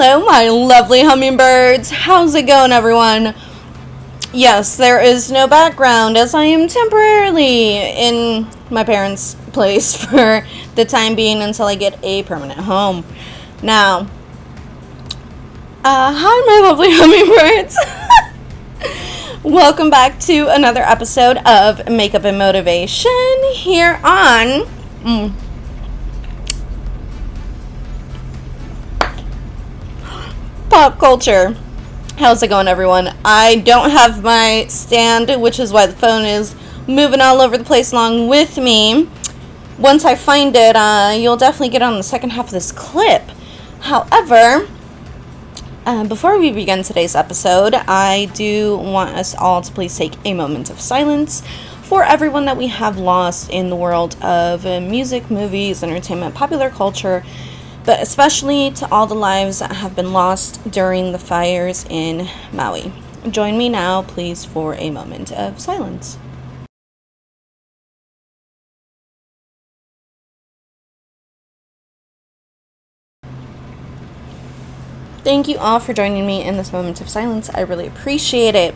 Hello, my lovely hummingbirds. How's it going, everyone? Yes, there is no background as I am temporarily in my parents' place for the time being until I get a permanent home. Now, uh, hi, my lovely hummingbirds. Welcome back to another episode of Makeup and Motivation here on. Mm, pop culture. How's it going, everyone? I don't have my stand, which is why the phone is moving all over the place along with me. Once I find it, uh, you'll definitely get on the second half of this clip. However, uh, before we begin today's episode, I do want us all to please take a moment of silence for everyone that we have lost in the world of music, movies, entertainment, popular culture, but especially to all the lives that have been lost during the fires in Maui. Join me now, please, for a moment of silence. Thank you all for joining me in this moment of silence. I really appreciate it.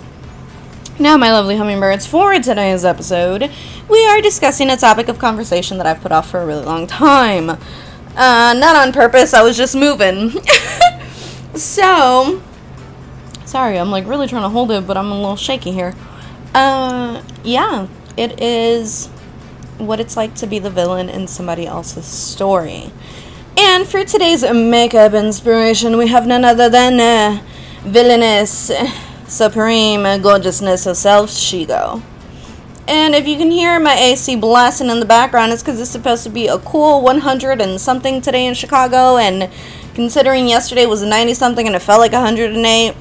Now, my lovely hummingbirds, for today's episode, we are discussing a topic of conversation that I've put off for a really long time. Uh, not on purpose, I was just moving. so, sorry, I'm like really trying to hold it, but I'm a little shaky here. Uh, yeah, it is what it's like to be the villain in somebody else's story. And for today's makeup inspiration, we have none other than uh, villainous, supreme gorgeousness herself, Shego. And if you can hear my AC blasting in the background, it's because it's supposed to be a cool 100 and something today in Chicago. And considering yesterday was 90 something and it felt like 108,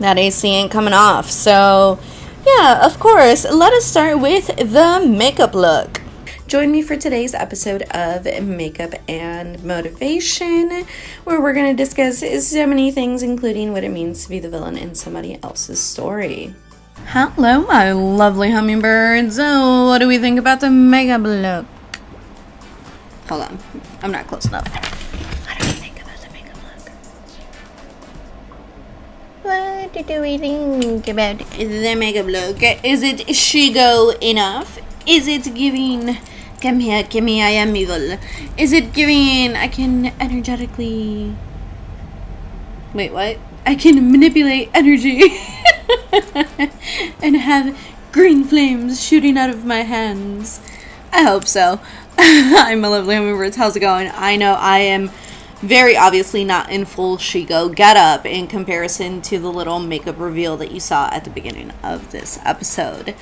that AC ain't coming off. So, yeah, of course, let us start with the makeup look. Join me for today's episode of Makeup and Motivation, where we're going to discuss so many things, including what it means to be the villain in somebody else's story. Hello, my lovely hummingbirds. Oh, what do we think about the makeup look? Hold on, I'm not close enough. What do we think about the makeup look? What do we think about the makeup look? Is it Shego enough? Is it giving Come here, give me, I am evil. Is it giving I can energetically Wait, what? I can manipulate energy and have green flames shooting out of my hands. I hope so. I'm a lovely hummingbirds. How's it going? I know I am very obviously not in full Shego get up in comparison to the little makeup reveal that you saw at the beginning of this episode.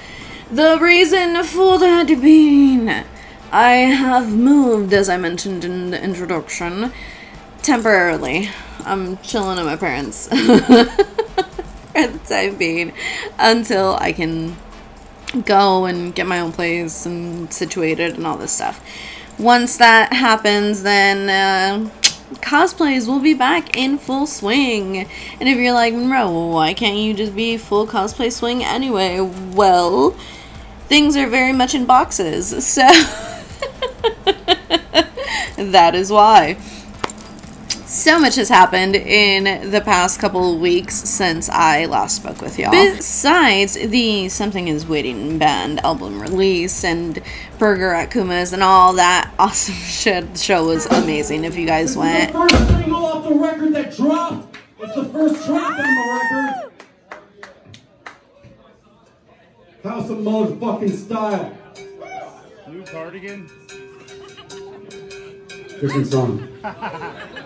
The reason for that being I have moved, as I mentioned in the introduction, temporarily. I'm chilling at my parents' the time being until I can go and get my own place and situated and all this stuff. Once that happens, then uh, cosplays will be back in full swing. And if you're like, Monroe, why can't you just be full cosplay swing anyway? Well, things are very much in boxes. So. that is why. So much has happened in the past couple of weeks since I last spoke with y'all. Besides the Something Is Waiting band album release and Burger at Kuma's and all that awesome shit, the show was amazing. If you guys went, the first single off the record that dropped. It's the first track on the record. House of motherfucking style. New cardigan? Different song.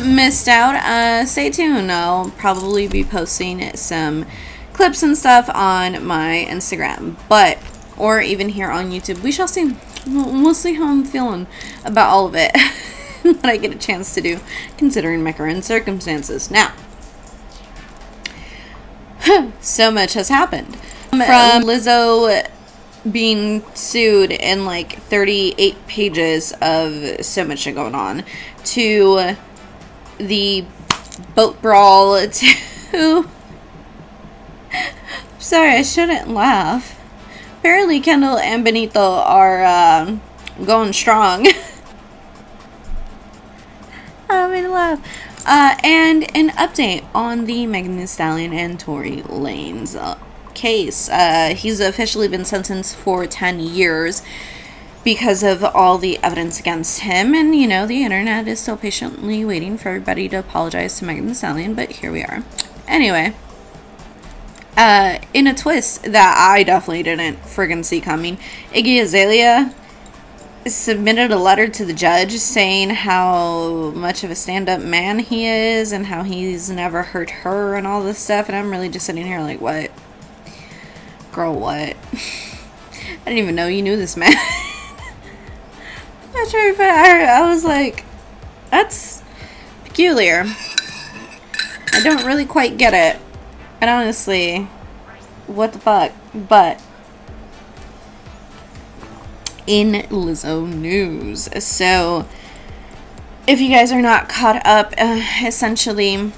guys missed out, uh, stay tuned. I'll probably be posting some clips and stuff on my Instagram, but or even here on YouTube. We shall see. We'll, see how I'm feeling about all of it. what I get a chance to do, considering my current circumstances. Now, so much has happened. From Lizzo being sued in like 38 pages of so much going on to the boat brawl to. Sorry, I shouldn't laugh. Apparently, Kendall and Benito are uh, going strong. I made a laugh. Uh, and an update on the Megan Thee Stallion and Tory Lanez uh, case. Uh, he's officially been sentenced for 10 years because of all the evidence against him. And, you know, the internet is still patiently waiting for everybody to apologize to Megan Thee Stallion, but here we are. Anyway, uh, in a twist that I definitely didn't friggin' see coming, Iggy Azalea submitted a letter to the judge saying how much of a stand-up man he is and how he's never hurt her and all this stuff and i'm really just sitting here like what girl what i didn't even know you knew this man not sure if I, I was like that's peculiar i don't really quite get it and honestly what the fuck but in Lizzo news. So, if you guys are not caught up, uh, essentially,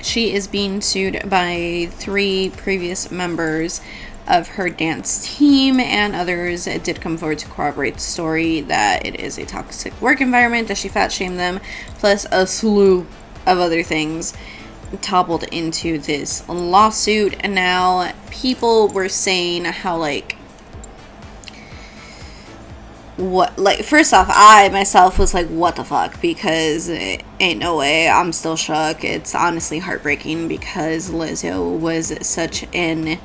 she is being sued by three previous members of her dance team, and others did come forward to corroborate the story that it is a toxic work environment, that she fat shamed them, plus a slew of other things toppled into this lawsuit. And now people were saying how, like, what like first off i myself was like what the fuck? Because ain't no way. I'm still shook. It's honestly heartbreaking because lizzo was such an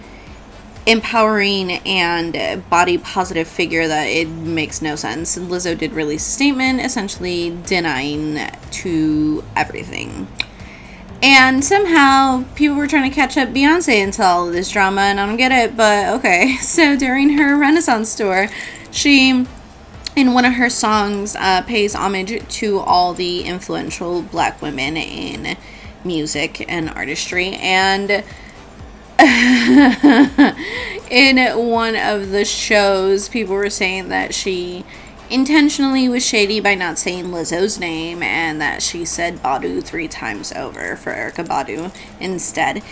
empowering and body positive figure that it makes no sense. Lizzo did release a statement essentially denying to everything. And somehow people were trying to catch up beyonce into all of this drama and i don't get it but okay. So during her renaissance tour she in one of her songs uh, pays homage to all the influential black women in music and artistry and in one of the shows people were saying that she intentionally was shady by not saying Lizzo's name and that she said Badu three times over for Erykah Badu instead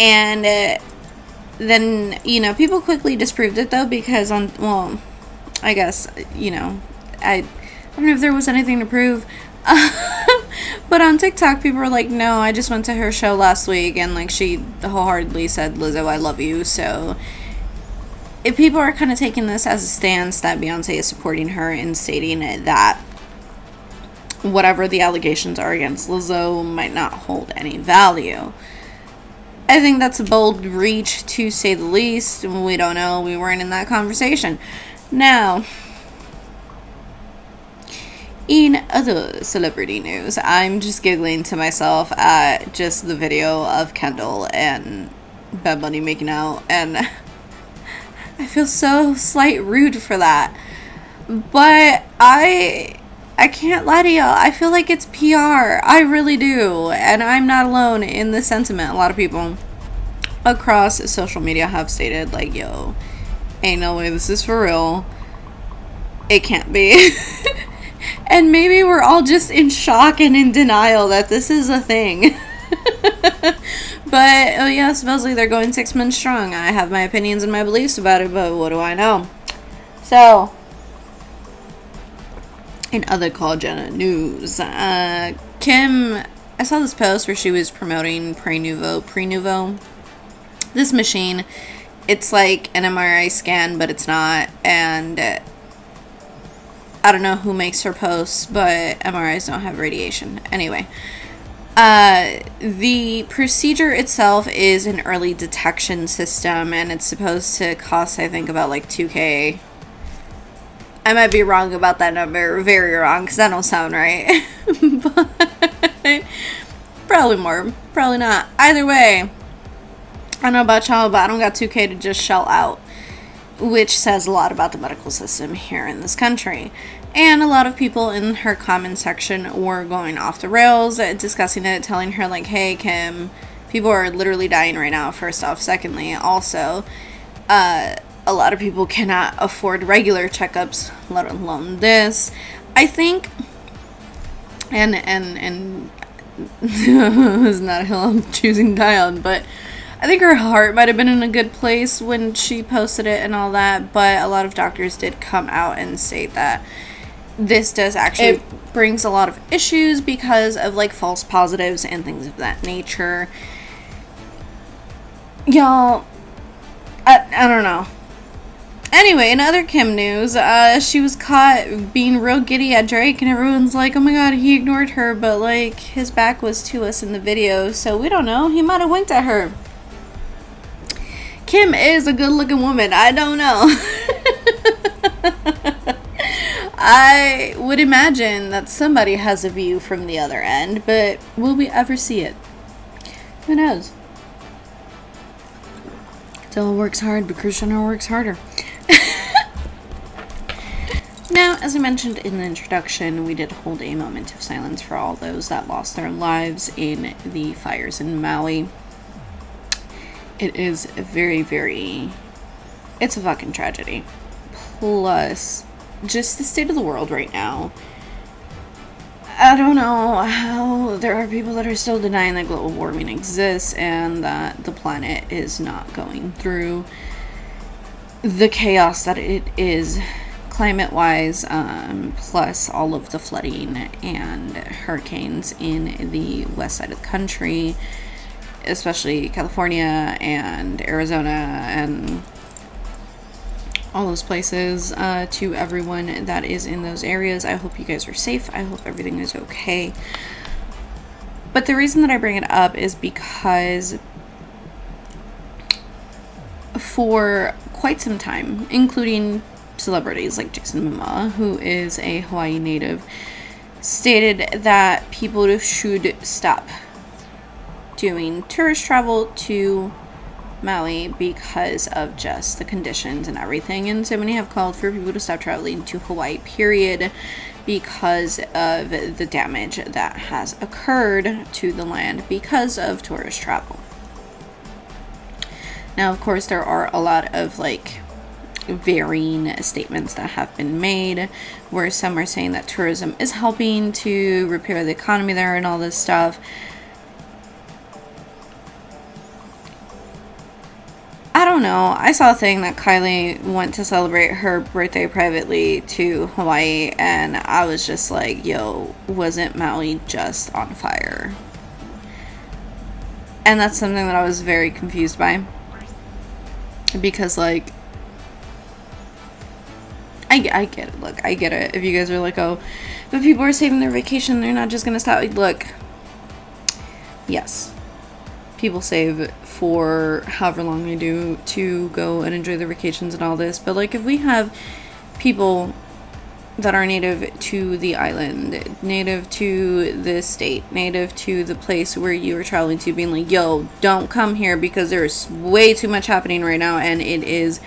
and uh, then you know people quickly disproved it though because on well I guess, you know, I, I don't know if there was anything to prove. but on TikTok, people were like, no, I just went to her show last week and, like, she wholeheartedly said, Lizzo, I love you. So, if people are kind of taking this as a stance that Beyonce is supporting her and stating that whatever the allegations are against Lizzo might not hold any value. I think that's a bold reach to say the least. We don't know. We weren't in that conversation. Now, in other celebrity news, I'm just giggling to myself at just the video of Kendall and Bad Bunny making out, and I feel so slight rude for that. But I I can't lie to y'all. I feel like it's PR. I really do. And I'm not alone in this sentiment. A lot of people across social media have stated, like, yo, ain't no way this is for real. It can't be. and maybe we're all just in shock and in denial that this is a thing. but oh yeah, supposedly they're going six months strong. I have my opinions and my beliefs about it, but what do I know? So, in other Kar-Jenner news, uh, Kim, I saw this post where she was promoting Prenuvo. Prenuvo, this machine it's like an MRI scan, but it's not. And I don't know who makes her posts, but MRIs don't have radiation. Anyway, uh, the procedure itself is an early detection system, and it's supposed to cost, I think, about like 2K I might be wrong about that number, very wrong, because that don't sound right. but probably more, probably not. Either way, I don't know about y'all, but I don't got 2K to just shell out, which says a lot about the medical system here in this country. And a lot of people in her comment section were going off the rails, uh, discussing it, telling her, like, hey, Kim, people are literally dying right now, first off. Secondly, also, uh, a lot of people cannot afford regular checkups, let alone this. I think, and and and it's not a hill I'm choosing to die on, but I think her heart might have been in a good place when she posted it and all that. But a lot of doctors did come out and say that this does actually it brings a lot of issues because of like false positives and things of that nature. Y'all, I, I don't know. Anyway, in other Kim news, uh, she was caught being real giddy at Drake, and everyone's like, oh my god, he ignored her, but like, his back was to us in the video, so we don't know. He might have winked at her. Kim is a good looking woman. I don't know. I would imagine that somebody has a view from the other end, but will we ever see it? Who knows? Della works hard, but Krishna works harder. now, as I mentioned in the introduction, we did hold a moment of silence for all those that lost their lives in the fires in Maui. It is very, very. It's a fucking tragedy. Plus, just the state of the world right now. I don't know how there are people that are still denying that global warming exists and that the planet is not going through the chaos that it is climate wise, um, plus all of the flooding and hurricanes in the west side of the country, especially California and Arizona and all those places uh, to everyone that is in those areas. I hope you guys are safe. I hope everything is okay. But the reason that I bring it up is because for quite some time, including celebrities like Jason Momoa, who is a Hawaii native, stated that people should stop doing tourist travel to Maui because of just the conditions and everything. And so many have called for people to stop traveling to Hawaii, period, because of the damage that has occurred to the land because of tourist travel. Now, of course, there are a lot of like varying statements that have been made where some are saying that tourism is helping to repair the economy there and all this stuff I don't know. I saw a thing that Kylie went to celebrate her birthday privately to Hawaii, and I was just like, yo, wasn't Maui just on fire? And that's something that I was very confused by. Because, like, I, I get it. Look, I get it. If you guys are like, oh, but people are saving their vacation, they're not just gonna stop. Look, yes, people save for however long they do to go and enjoy their vacations and all this. But like if we have people that are native to the island, native to the state, native to the place where you are traveling to, being like, yo, don't come here because there's way too much happening right now and it is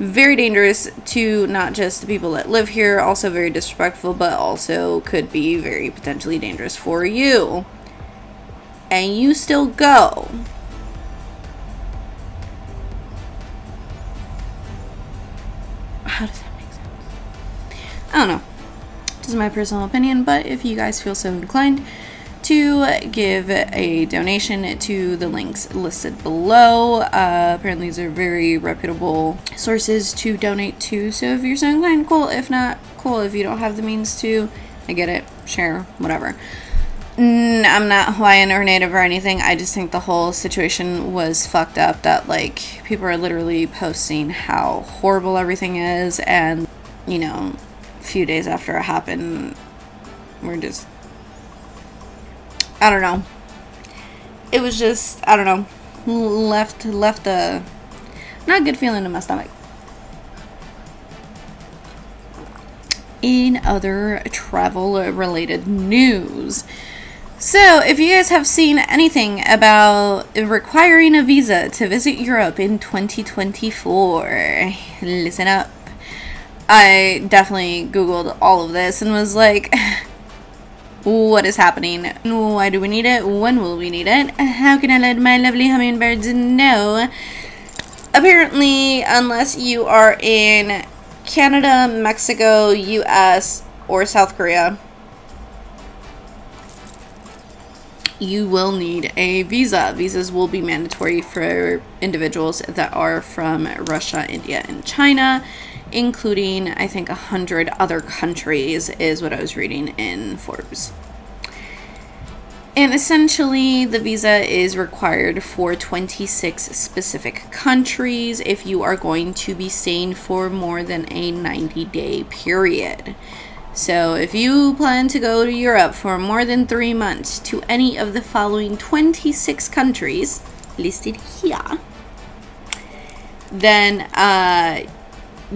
very dangerous to not just the people that live here, also very disrespectful, but also could be very potentially dangerous for you. And you still go. How does that make sense? I don't know. This is my personal opinion, but if you guys feel so inclined to give a donation to the links listed below, uh, apparently these are very reputable sources to donate to. So if you're so inclined, cool. If not, cool. If you don't have the means to, I get it. Share, whatever. I'm not Hawaiian or Native or anything. I just think the whole situation was fucked up. That, like, people are literally posting how horrible everything is, and, you know, a few days after it happened, we're just. I don't know. It was just, I don't know, left, left a not good feeling in my stomach. in other travel related news. So, if you guys have seen anything about requiring a visa to visit Europe in 2024, listen up. I definitely Googled all of this and was like, what is happening? Why do we need it? When will we need it? How can I let my lovely hummingbirds know? Apparently, unless you are in Canada, Mexico, US, or South Korea, you will need a visa. Visas will be mandatory for individuals that are from Russia, India, and China, including, I think, a hundred other countries, is what I was reading in Forbes. And essentially, the visa is required for 26 specific countries if you are going to be staying for more than a 90 day period. So, if you plan to go to Europe for more than three months to any of the following 26 countries listed here, then, uh,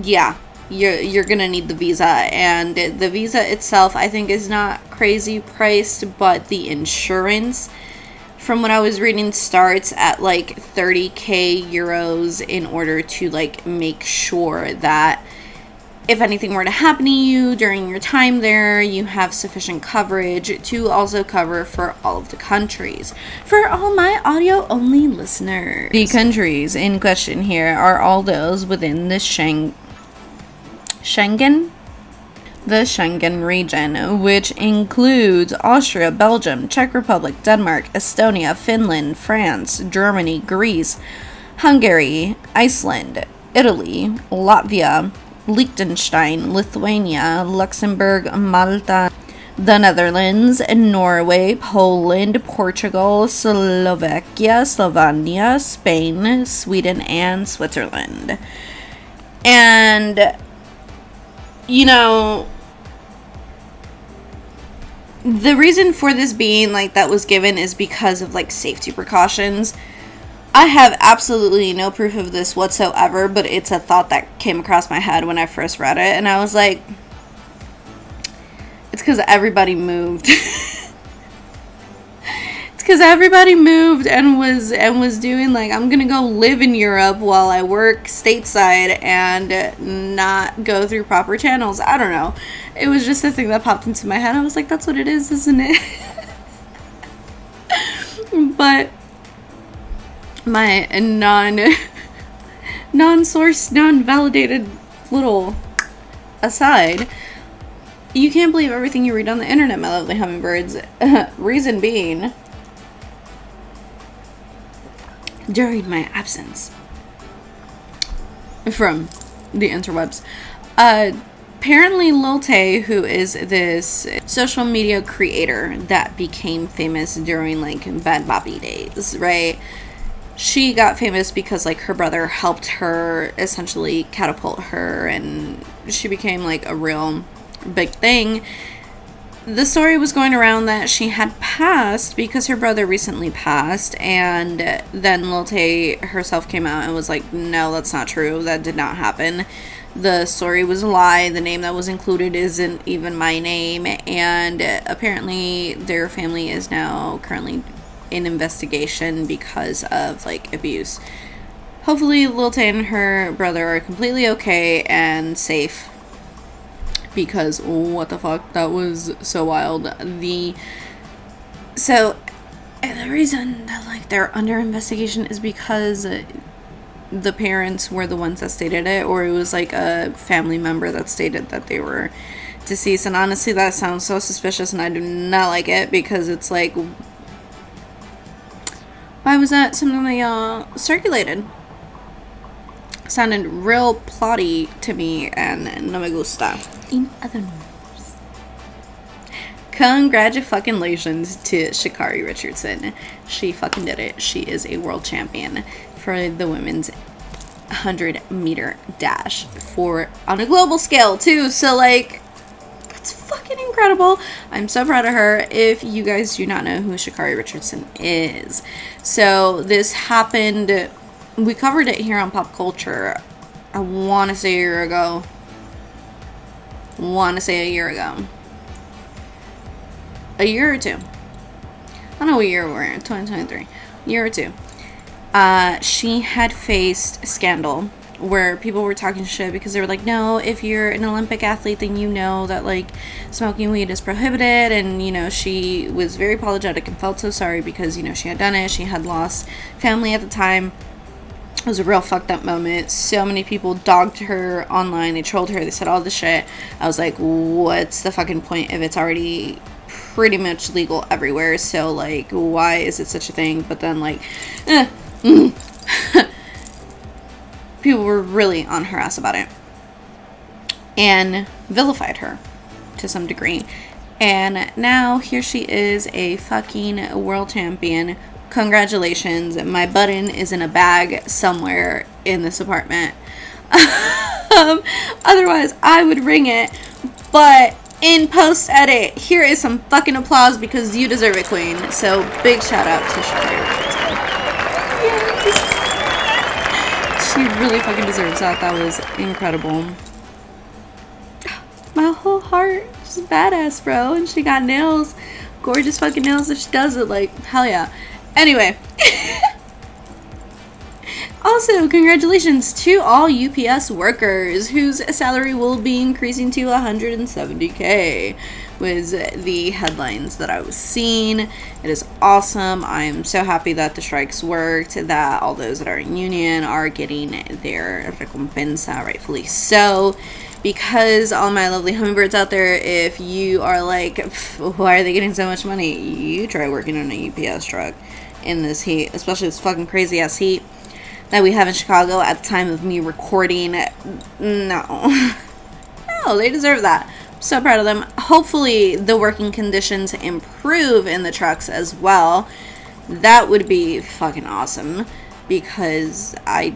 yeah, you're, you're gonna need the visa. And the visa itself, I think, is not crazy priced, but the insurance, from what I was reading, starts at like 30k euros in order to like make sure that if anything were to happen to you during your time there, you have sufficient coverage to also cover for all of the countries. For all my audio only listeners, the countries in question here are all those within the Schengen. Schengen? The Schengen region, which includes Austria, Belgium, Czech Republic, Denmark, Estonia, Finland, France, Germany, Greece, Hungary, Iceland, Italy, Latvia, Liechtenstein, Lithuania, Luxembourg, Malta, the Netherlands, Norway, Poland, Portugal, Slovakia, Slovenia, Spain, Sweden, and Switzerland. And, you know, the reason for this being like that was given is because of like safety precautions. I have absolutely no proof of this whatsoever, but it's a thought that came across my head when I first read it, and I was like, it's because everybody moved. it's because everybody moved and was and was doing like I'm gonna go live in Europe while I work stateside and not go through proper channels. I don't know. It was just a thing that popped into my head. I was like, that's what it is, isn't it? but my non non source, non validated little aside. You can't believe everything you read on the internet, my lovely hummingbirds. Reason being, during my absence from the interwebs, uh, apparently Lil Tay, who is this social media creator that became famous during like Bhad Bhabie days, right? She got famous because like her brother helped her essentially catapult her and she became like a real big thing. The story was going around that she had passed because her brother recently passed and then Lil Tay herself came out and was like no that's not true. That did not happen. The story was a lie. The name that was included isn't even my name and apparently their family is now currently in investigation because of like abuse. Hopefully, Lil Tay and her brother are completely okay and safe. Because what the fuck, that was so wild. The so and the reason that like they're under investigation is because the parents were the ones that stated it, or it was like a family member that stated that they were deceased. And honestly, that sounds so suspicious, and I do not like it because it's like why was that something that y'all uh, circulated? Sounded real plotty to me and no me gusta. In other news, congratulations to Sha'Carri Richardson. She fucking did it. She is a world champion for the women's 100 meter dash for on a global scale too. So like that's fucking incredible. I'm so proud of her. If you guys do not know who Sha'Carri Richardson is, so this happened. We covered it here on pop culture. I want to say a year ago. want to say a year ago. A year or two. I don't know what year we're in, 2023. Year or two. Uh, she had faced scandal where people were talking shit because they were like, no, if you're an Olympic athlete, then you know that like smoking weed is prohibited. And you know, she was very apologetic and felt so sorry because you know she had done it. She had lost family at the time. It was a real fucked up moment. So many people dogged her online. They trolled her. They said all this shit. I was like, what's the fucking point if it's already pretty much legal everywhere? So like, why is it such a thing? But then like, eh, mm. people were really on her ass about it and vilified her to some degree. And now here she is, a fucking world champion. Congratulations. My button is in a bag somewhere in this apartment. um, otherwise, I would ring it. But in post edit, here is some fucking applause because you deserve it, Queen. So big shout out to Charlotte. She really fucking deserves that. That was incredible. My whole heart, she's badass, bro. And she got nails, gorgeous fucking nails. If she does it, like hell yeah. Anyway. Also, congratulations to all UPS workers whose salary will be increasing to 170k was the headlines that I was seeing. It is awesome. I'm so happy that the strikes worked, that all those that are in union are getting their recompensa, rightfully so. Because all my lovely hummingbirds out there, if you are like, why are they getting so much money? You try working on a UPS truck in this heat, especially this fucking crazy ass heat that we have in Chicago at the time of me recording. No. no, they deserve that. So proud of them. Hopefully, the working conditions improve in the trucks as well. That would be fucking awesome because I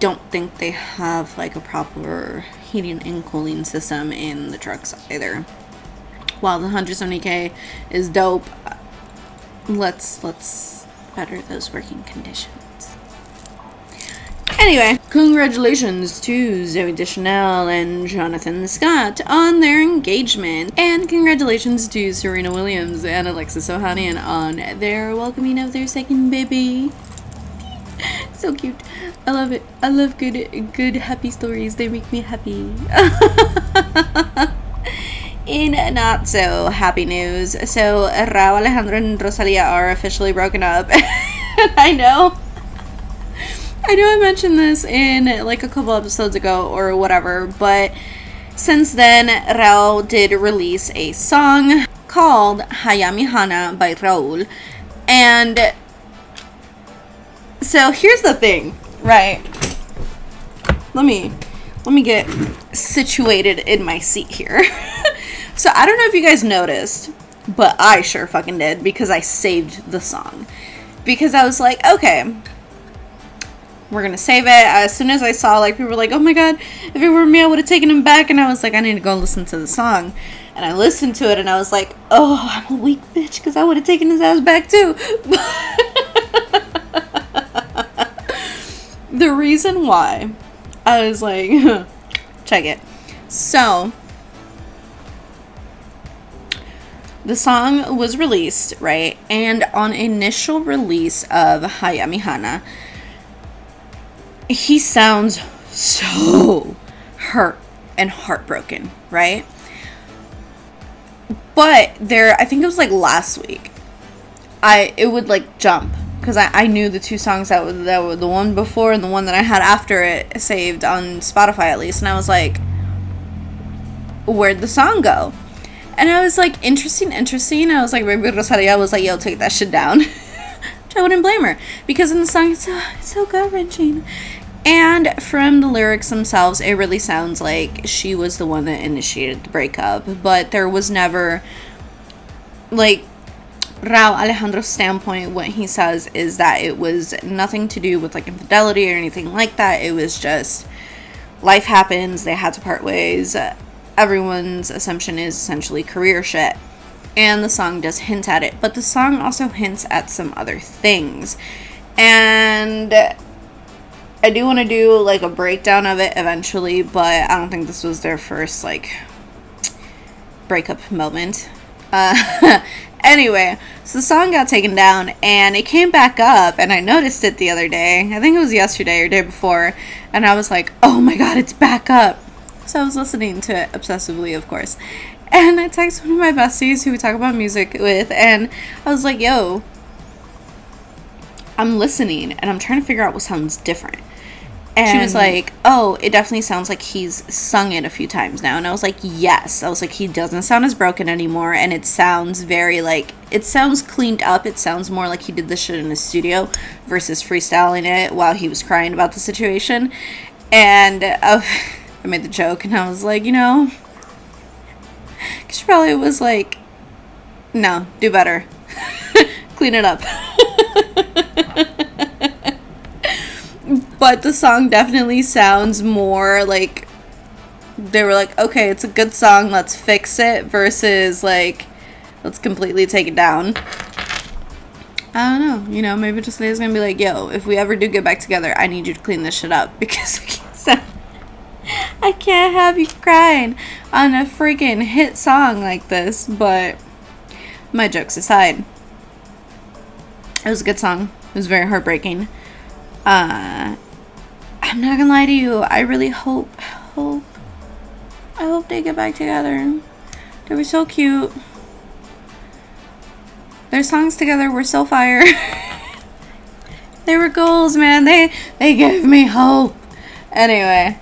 don't think they have like a proper heating and cooling system in the trucks either. While the 170k is dope, let's let's better those working conditions. Anyway, congratulations to Zooey Deschanel and Jonathan Scott on their engagement. And congratulations to Serena Williams and Alexis Ohanian on their welcoming of their second baby. so cute. I love it. I love good good happy stories. They make me happy. In not so happy news, so Rauw Alejandro and Rosalia are officially broken up. I know. I know I mentioned this in like a couple episodes ago or whatever, but since then, Rauw did release a song called Hayami Hana by Rauw. And so here's the thing, right? Let me let me get situated in my seat here. so I don't know if you guys noticed, but I sure fucking did because I saved the song. Because I was like, okay, we're gonna save it. As soon as I saw, like, people were like, oh my god, if it were me, I would have taken him back. And I was like, I need to go listen to the song. And I listened to it and I was like, oh, I'm a weak bitch because I would have taken his ass back too. the reason why I was like, check it. So, the song was released, right? And on initial release of Hayami Hana, he sounds so hurt and heartbroken, right? But there, I think it was like last week. I it would like jump because I, I knew the two songs that were that were the one before and the one that I had after it saved on Spotify at least, and I was like, where'd the song go? And I was like, interesting, interesting. I was like, maybe Rosalia was like, yo, take that shit down. Which I wouldn't blame her because in the song it's so, it's so gut wrenching. And from the lyrics themselves, it really sounds like she was the one that initiated the breakup. But there was never, like, Rauw Alejandro's standpoint, what he says is that it was nothing to do with, like, infidelity or anything like that. It was just life happens, they had to part ways. Everyone's assumption is essentially career shit. And the song does hint at it, but the song also hints at some other things. And I do want to do like a breakdown of it eventually, but I don't think this was their first like breakup moment. Uh, anyway, so the song got taken down and it came back up, and I noticed it the other day. I think it was yesterday or day before, and I was like, oh my god, it's back up. So I was listening to it obsessively, of course. And I texted one of my besties who we talk about music with, and I was like, yo, I'm listening and I'm trying to figure out what sounds different. And she was like, "Oh, it definitely sounds like he's sung it a few times now." And I was like, "Yes." I was like, "He doesn't sound as broken anymore, and it sounds very like it sounds cleaned up. It sounds more like he did this shit in his studio versus freestyling it while he was crying about the situation." And uh, I made the joke, and I was like, "You know," she probably was like, "No, do better, clean it up." but the song definitely sounds more like they were like, okay, it's a good song, let's fix it, versus like, let's completely take it down. I don't know, you know, maybe just today's gonna be like, yo, if we ever do get back together, I need you to clean this shit up because I can't, sound- I can't have you crying on a freaking hit song like this. But my jokes aside, it was a good song. It was very heartbreaking. Uh, I'm not gonna lie to you. I really hope, hope, I hope they get back together. They were so cute. Their songs together were so fire. they were goals, man. They they gave me hope. Anyway.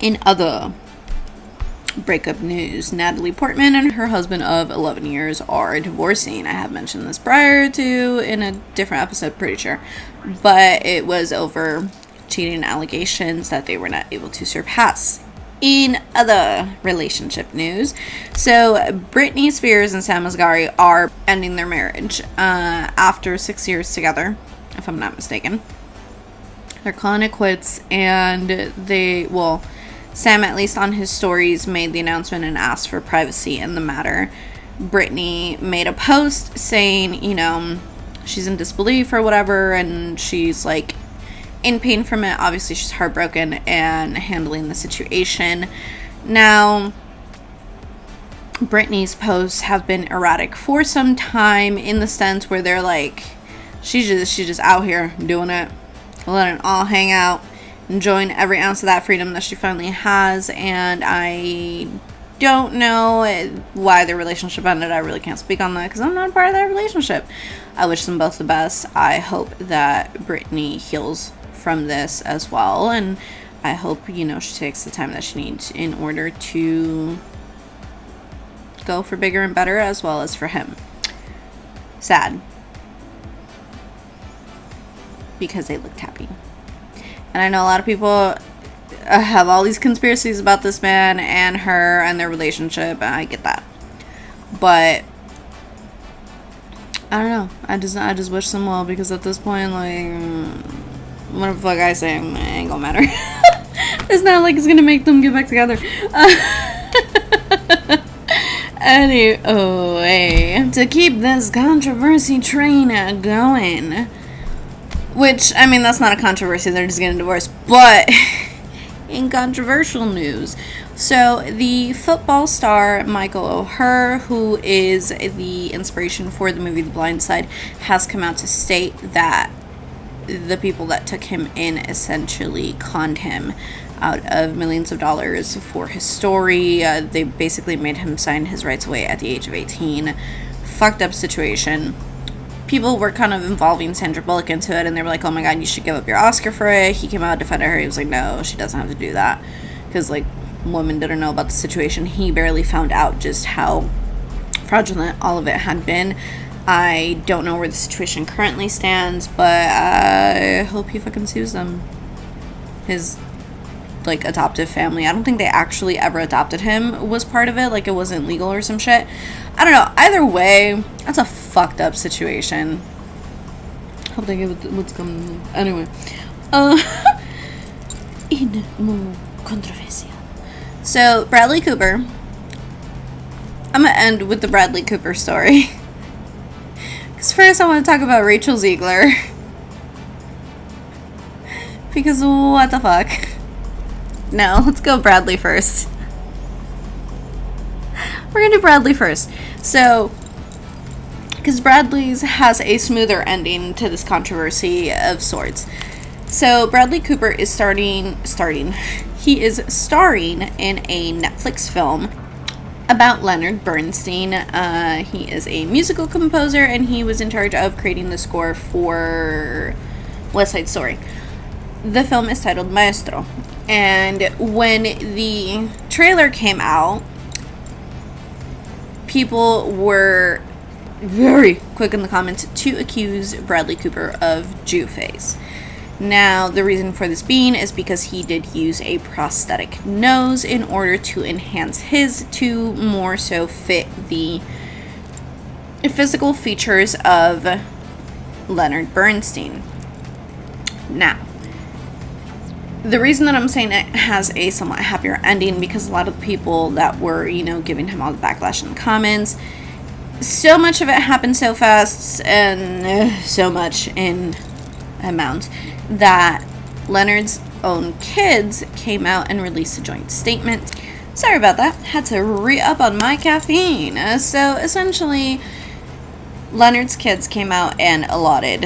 In other breakup news, Natalie Portman and her husband of 11 years are divorcing. I have mentioned this prior to in a different episode, pretty sure. But it was over cheating allegations that they were not able to surpass. In other relationship news, so Britney Spears and Sam Asghari are ending their marriage uh, after six years together, if I'm not mistaken. They're calling it quits, and they, well, Sam, at least on his stories, made the announcement and asked for privacy in the matter. Britney made a post saying, you know, she's in disbelief or whatever, and she's like in pain from it. Obviously, she's heartbroken and handling the situation. Now, Britney's posts have been erratic for some time in the sense where they're like, she's just she's just out here doing it, letting it all hang out, enjoying every ounce of that freedom that she finally has. And I don't know why their relationship ended. I really can't speak on that because I'm not part of that relationship. I wish them both the best. I hope that Britney heals from this as well. And I hope, you know, she takes the time that she needs in order to go for bigger and better as well as for him. Sad. Because they looked happy. And I know a lot of people uh, have all these conspiracies about this man and her and their relationship, and I get that. But I don't know. I just I just wish them well because at this point, like, what the fuck I say, it ain't gonna matter. it's not like it's gonna make them get back together. anyway, to keep this controversy train going, which I mean that's not a controversy; they're just getting divorced. But in controversial news, so the football star Michael Oher, who is the inspiration for the movie The Blind Side, has come out to state that the people that took him in essentially conned him out of millions of dollars for his story. Uh, they basically made him sign his rights away at the age of 18. Fucked up situation. People were kind of involving Sandra Bullock into it, and they were like, "Oh my god, you should give up your Oscar for it." He came out defended her. He was like, "No, she doesn't have to do that," because like women didn't know about the situation. He barely found out just how fraudulent all of it had been. I don't know where the situation currently stands, but I hope he fucking sues them. His like adoptive family. I don't think they actually ever adopted him was part of it. Like it wasn't legal or some shit. I don't know. Either way, that's a fucked up situation. Hope they get what's coming. Anyway, uh, in more controversy. So Bradley Cooper. I'm gonna end with the Bradley Cooper story. Because first I want to talk about Rachel Zegler. because what the fuck? No, let's go Bradley first. We're gonna do Bradley first. So, because Bradley's has a smoother ending to this controversy of sorts. So Bradley Cooper is starting starting he is starring in a Netflix film about Leonard Bernstein. Uh, he is a musical composer and he was in charge of creating the score for West Side Story. The film is titled Maestro. And when the trailer came out, people were very quick in the comments to accuse Bradley Cooper of Jew face. Now, the reason for this being is because he did use a prosthetic nose in order to enhance his to more so fit the physical features of Leonard Bernstein. Now, the reason that I'm saying it has a somewhat happier ending because a lot of the people that were, you know, giving him all the backlash in the comments, so much of it happened so fast and uh, so much in amount that Leonard's own kids came out and released a joint statement. Sorry about that. Had to re up on my caffeine. So essentially, Leonard's kids came out and allotted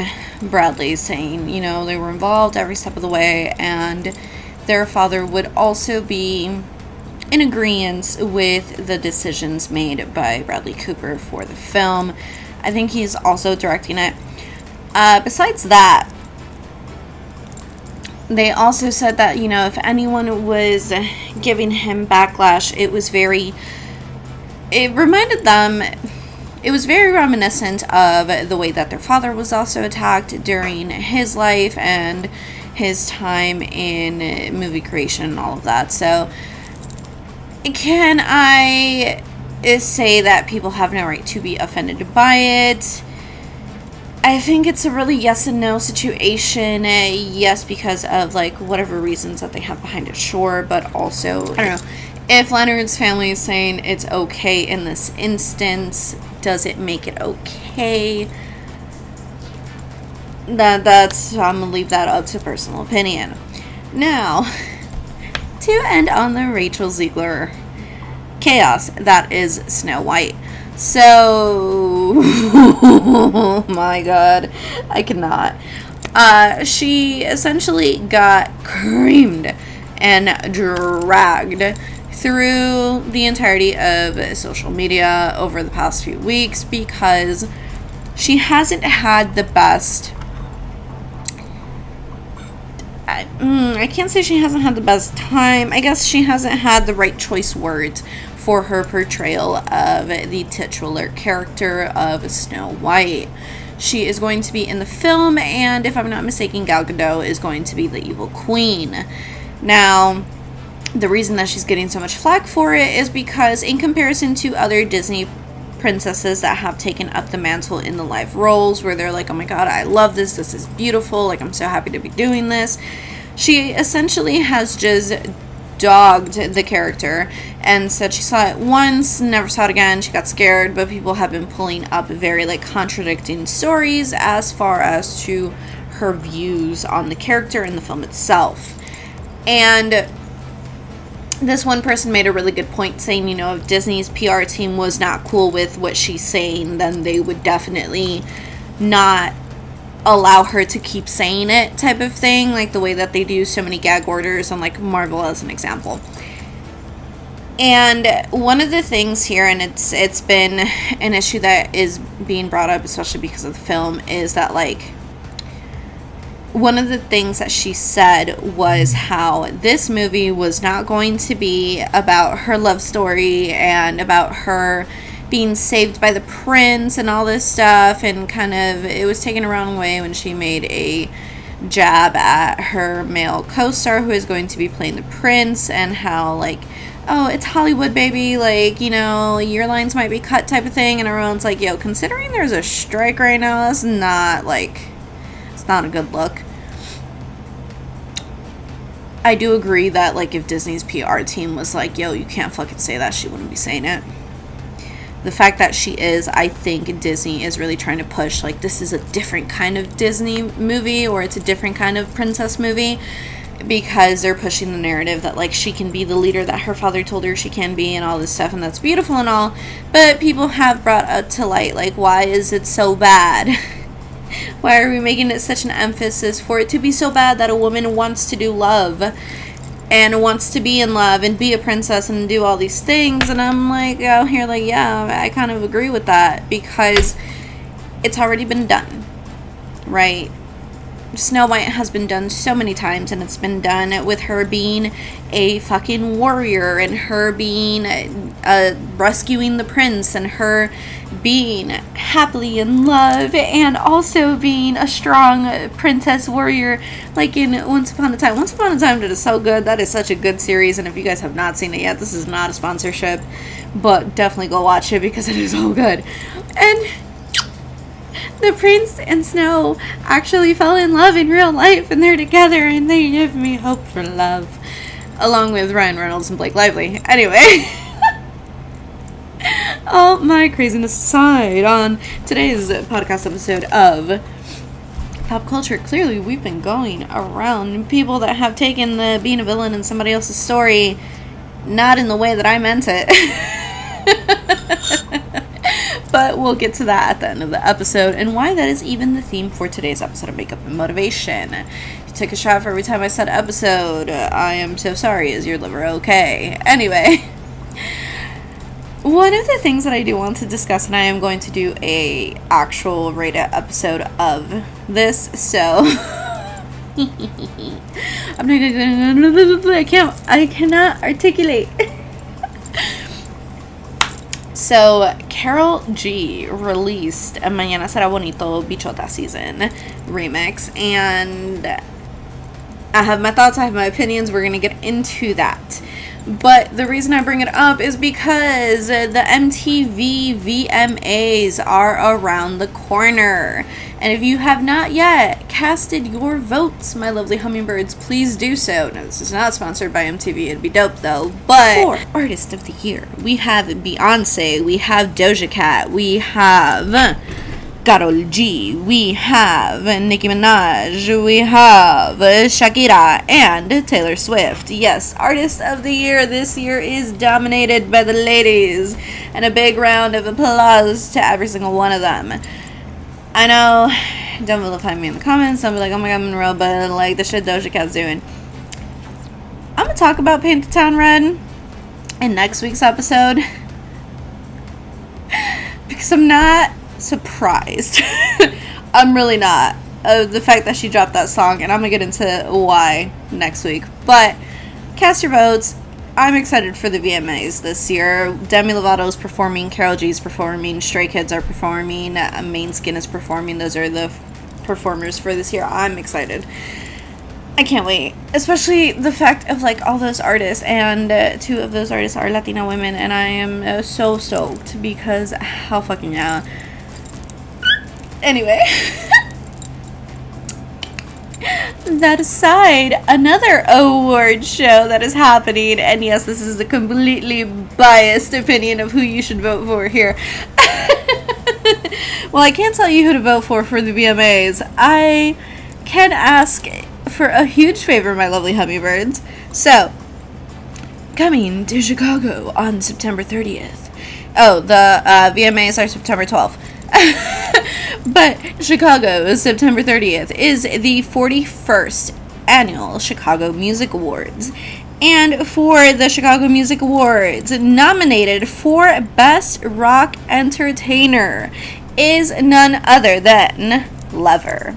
Bradley, saying, you know, they were involved every step of the way, and their father would also be in agreement with the decisions made by Bradley Cooper for the film. I think he's also directing it. Uh, besides that, they also said that, you know, if anyone was giving him backlash, it was very. It reminded them. It was very reminiscent of the way that their father was also attacked during his life and his time in movie creation and all of that. So, can I say that people have no right to be offended by it? I think it's a really yes and no situation. Yes, because of like whatever reasons that they have behind it, sure, but also I don't know. If Leonard's family is saying it's okay in this instance, does it make it okay? That that's I'm gonna leave that up to personal opinion. Now, to end on the Rachel Zegler chaos that is Snow White. So, my god, I cannot. Uh, she essentially got creamed and dragged through the entirety of social media over the past few weeks because she hasn't had the best. I, mm, I can't say she hasn't had the best time. I guess she hasn't had the right choice words for her portrayal of the titular character of Snow White. She is going to be in the film, and if I'm not mistaken, Gal Gadot is going to be the evil queen. Now, the reason that she's getting so much flack for it is because, in comparison to other Disney princesses that have taken up the mantle in the live roles, where they're like, oh my god, I love this, this is beautiful, like, I'm so happy to be doing this, she essentially has just dogged the character and said she saw it once, never saw it again. She got scared, but people have been pulling up very like contradicting stories as far as to her views on the character in the film itself. And this one person made a really good point saying, you know, if Disney's PR team was not cool with what she's saying, then they would definitely not allow her to keep saying it type of thing like the way that they do so many gag orders on like marvel as an example. And one of the things here and it's it's been an issue that is being brought up especially because of the film is that like one of the things that she said was how this movie was not going to be about her love story and about her being saved by the prince and all this stuff and kind of it was taken a wrong way when she made a jab at her male co-star who is going to be playing the prince and how like oh it's hollywood baby like you know your lines might be cut type of thing. And everyone's like yo considering there's a strike right now that's not like it's not a good look I do agree that like if Disney's PR team was like, "Yo, you can't fucking say that," she wouldn't be saying it the fact that she is, I think Disney is really trying to push like this is a different kind of Disney movie or it's a different kind of princess movie. because they're pushing the narrative that like she can be the leader that her father told her she can be and all this stuff and that's beautiful and all but people have brought up to light like why is it so bad why are we making it such an emphasis for it to be so bad that a woman wants to do love and wants to be in love and be a princess and do all these things? And i'm like out here like yeah i kind of agree with that because it's already been done right Snow White has been done so many times, and it's been done with her being a fucking warrior, and her being uh, rescuing the prince, and her being happily in love, and also being a strong princess warrior, like in Once Upon a Time. Once Upon a Time did it so good. That is such a good series, and if you guys have not seen it yet, this is not a sponsorship, but definitely go watch it because it is so good. And the prince and Snow actually fell in love in real life and they're together and they give me hope for love. Along with Ryan Reynolds and Blake Lively. Anyway. all my craziness aside, on today's podcast episode of Pop Culture, clearly we've been going around people that have taken the being a villain in somebody else's story not in the way that I meant it. but we'll get to that at the end of the episode and why that is even the theme for today's episode of Makeup and Motivation. You took a shot for every time I said episode. I am so sorry. Is your liver okay? Anyway, one of the things that I do want to discuss, and I am going to do a actual rated episode of this, so. I'm. I can't. I cannot articulate. So, Karol G released a Mañana Será Bonito Bichota season remix, and I have my thoughts, I have my opinions. We're going to get into that. But the reason I bring it up is because the MTV VMAs are around the corner. And if you have not yet casted your votes, my lovely hummingbirds, please do so. Now, this is not sponsored by MTV, it'd be dope though. But for Artist of the Year, we have Beyonce, we have Doja Cat, we have Karol G, we have Nicki Minaj, we have Shakira, and Taylor Swift. Yes, Artist of the Year this year is dominated by the ladies. And a big round of applause to every single one of them. I know, don't vilify me in the comments. Don't be like, oh my god, Monroe, but like the shit Doja Cat's doing. I'm gonna talk about Paint the Town Red in next week's episode because I'm not surprised. I'm really not of the fact that she dropped that song, and I'm gonna get into why next week. But cast your votes. I'm excited for the VMAs this year. Demi Lovato is performing, Karol G is performing, Stray Kids are performing, uh, Måneskin is performing. Those are the f- performers for this year. I'm excited. I can't wait, especially the fact of like all those artists, and uh, two of those artists are Latina women, and I am uh, so stoked because how fucking yeah. Anyway. that aside, another award show that is happening, and yes, this is a completely biased opinion of who you should vote for here. well, I can't tell you who to vote for for the VMAs. I can ask for a huge favor, my lovely hummingbirds. So, coming to Chicago on September 30th. Oh, the uh, VMAs are September 12th. but Chicago, September 30th, is the 41st annual Chicago Music Awards. And for the Chicago Music Awards, nominated for Best Rock Entertainer is none other than Lever.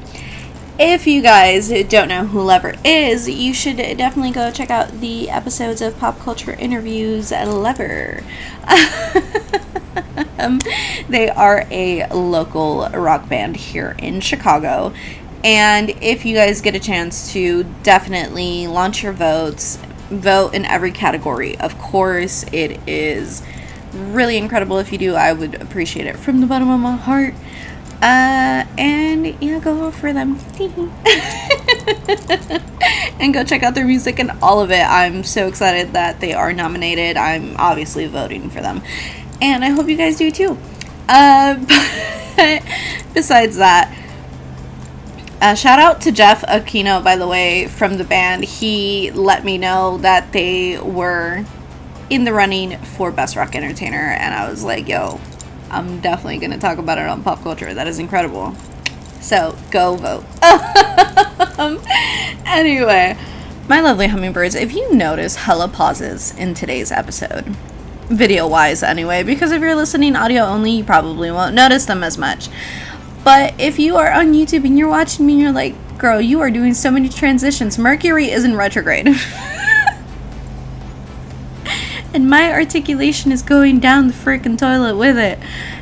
If you guys don't know who Lever is, you should definitely go check out the episodes of Pop Culture Interviews Lever. um, they are a local rock band here in Chicago. And if you guys get a chance to definitely launch your votes, vote in every category. Of course, it is really incredible if you do. I would appreciate it from the bottom of my heart. Uh, and yeah, go vote for them. and go check out their music and all of it. I'm so excited that they are nominated. I'm obviously voting for them. And I hope you guys do too. Uh, but besides that, Uh, shout out to Jeff Aquino, by the way, from the band. He let me know that they were in the running for Best Rock Entertainer, and I was like, yo, I'm definitely going to talk about it on pop culture. That is incredible. So go vote. anyway, my lovely hummingbirds, if you notice hella pauses in today's episode, video wise anyway, because if you're listening audio only, you probably won't notice them as much. But if you are on YouTube and you're watching me and you're like, girl, you are doing so many transitions, Mercury is in retrograde. and my articulation is going down the freaking toilet with it.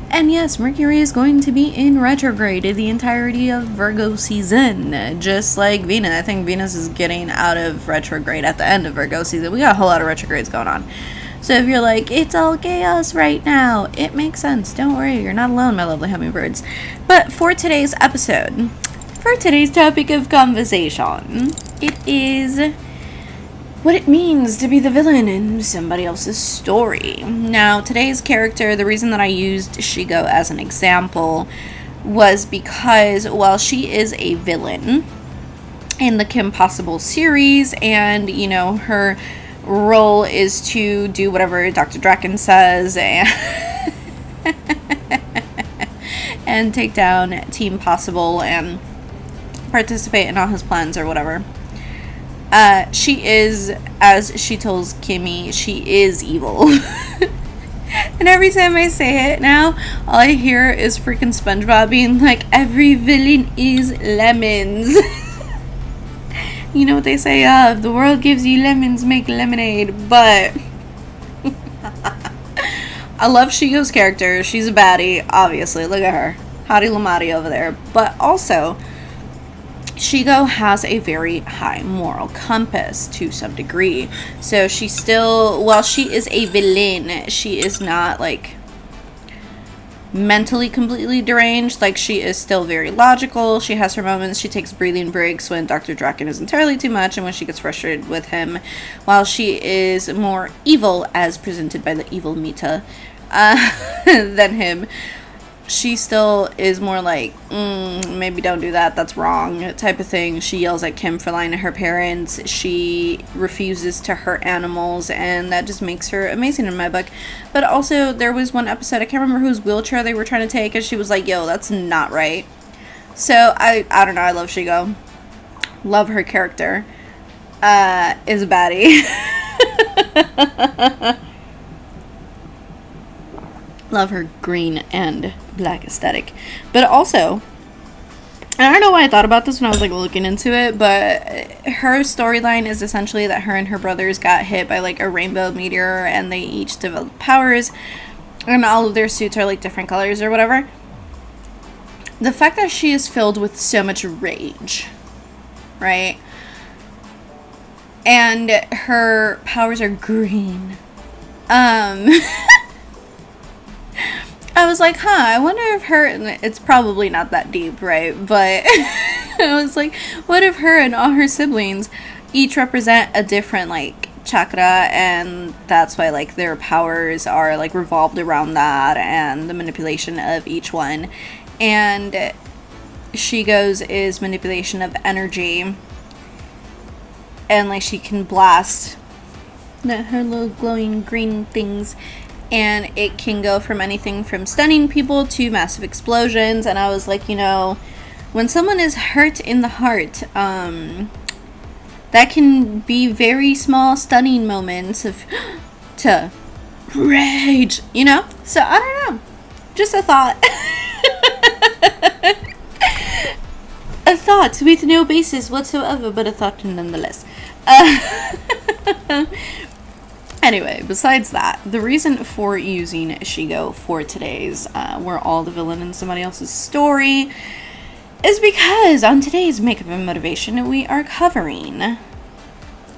And yes, Mercury is going to be in retrograde the entirety of Virgo season, just like Venus. I think Venus is getting out of retrograde at the end of Virgo season. We got a whole lot of retrogrades going on. So if you're like, it's all chaos right now, it makes sense. Don't worry, you're not alone, my lovely hummingbirds. But for today's episode, for today's topic of conversation, it is what it means to be the villain in somebody else's story. Now, today's character, the reason that I used Shego as an example was because while she is a villain in the Kim Possible series, and you know, her role is to do whatever Dr. Drakken says and, and take down Team Possible and participate in all his plans or whatever. Uh, she is, as she tells Kimmy, she is evil. and every time I say it now, all I hear is freaking SpongeBob being like, every villain is lemons. you know what they say, uh, if the world gives you lemons, make lemonade. But I love Shego's character. She's a baddie, obviously. Look at her. Hottie Lamati over there. But also, Shego has a very high moral compass to some degree. So she still, while she is a villain, she is not like mentally completely deranged. Like she is still very logical. She has her moments. She takes breathing breaks when Dr. Drakken is entirely too much and when she gets frustrated with him. While she is more evil, as presented by the evil Mita, uh, than him she still is more like, mm, maybe don't do that, that's wrong, type of thing. She yells at Kim for lying to her parents. She refuses to hurt animals, and that just makes her amazing in my book. But also, there was one episode, I can't remember whose wheelchair they were trying to take, and she was like, yo, that's not right. So, I, I don't know, I love Shego. Love her character. Uh, is a baddie. love her green and black aesthetic. But also, I don't know why I thought about this when I was like looking into it, but her storyline is essentially that her and her brothers got hit by like a rainbow meteor and they each developed powers and all of their suits are like different colors or whatever. The fact that she is filled with so much rage, right? And her powers are green. Um I was like, huh, I wonder if her, it's probably not that deep, right? But I was like, what if her and all her siblings each represent a different, like, chakra, and that's why, like, their powers are, like, revolved around that and the manipulation of each one. And she goes is manipulation of energy. And, like, she can blast her little glowing green things and it can go from anything from stunning people to massive explosions. And I was like, you know, when someone is hurt in the heart, um, that can be very small, stunning moments of to rage, you know? So I don't know. Just a thought. a thought with no basis whatsoever, but a thought nonetheless. Uh, Anyway, besides that, the reason for using Shego for today's uh, We're All the Villain in Somebody Else's Story is because on today's Makeup and Motivation, we are covering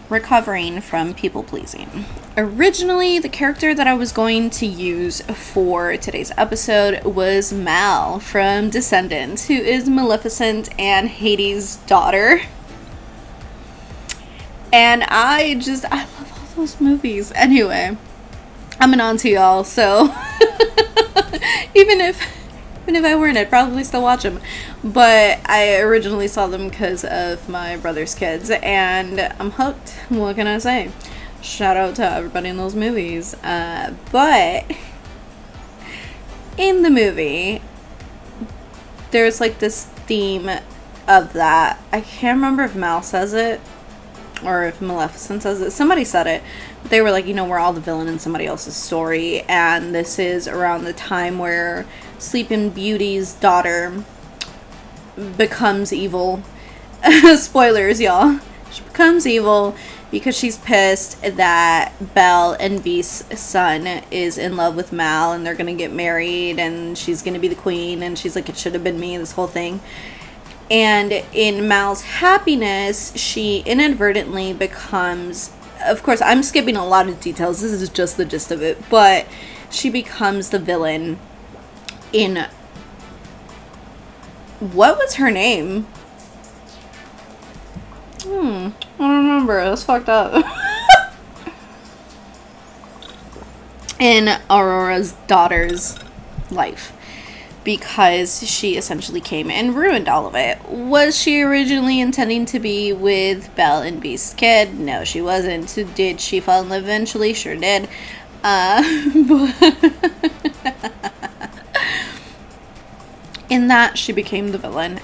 recovering from people pleasing. Originally, the character that I was going to use for today's episode was Mal from Descendants, who is Maleficent and Hades' daughter. And I just, I those movies. Anyway, I'm an auntie, y'all, so even if Even if I weren't, I'd probably still watch them. But I originally saw them because of my brother's kids, and I'm hooked. What can I say? Shout out to everybody in those movies. Uh, but in the movie, there's like this theme of that. I can't remember if Mal says it or if Maleficent says it. Somebody said it. But they were like, you know, we're all the villain in somebody else's story. And this is around the time where Sleeping Beauty's daughter becomes evil. Spoilers, y'all. She becomes evil because she's pissed that Belle and Beast's son is in love with Mal and they're gonna get married and she's gonna be the queen and she's like, it should have been me, this whole thing. And in Mal's happiness, she inadvertently becomes. Of course, I'm skipping a lot of details. This is just the gist of it. But she becomes the villain in. What was her name? Hmm. I don't remember. That's fucked up. in Aurora's daughter's life because she essentially came and ruined all of it. Was she originally intending to be with Belle and Beast's kid? No, she wasn't. Did she fall in love eventually? Sure did. Uh, in that, she became the villain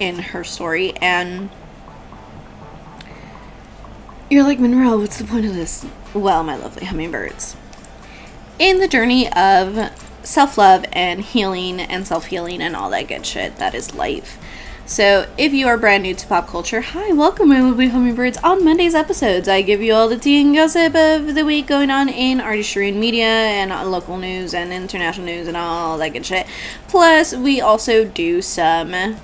in her story, and you're like, Monroe, what's the point of this? Well, my lovely hummingbirds. In the journey of self love and healing and self healing and all that good shit. That is life. So, if you are brand new to pop culture, hi, welcome, we my lovely hummingbirds. On Monday's episodes, I give you all the tea and gossip of the week going on in artistry and media and local news and international news and all that good shit. Plus, we also do some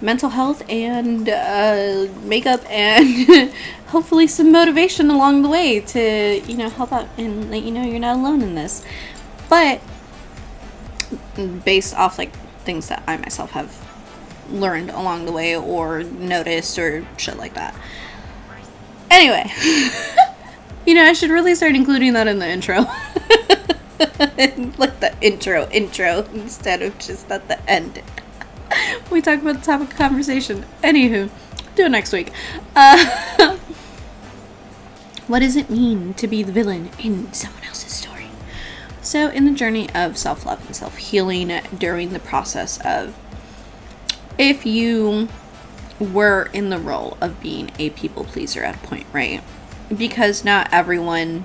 mental health and uh, makeup and hopefully some motivation along the way to, you know, help out and let you know you're not alone in this. But based off like things that I myself have learned along the way or noticed or shit like that. Anyway, you know, I should really start including that in the intro. like the intro, intro, instead of just at the end. we talk about the topic of conversation. Anywho, do it next week. Uh, what does it mean to be the villain in someone else's story? So, in the journey of self love and self healing, during the process of if you were in the role of being a people pleaser at a point, right? Because not everyone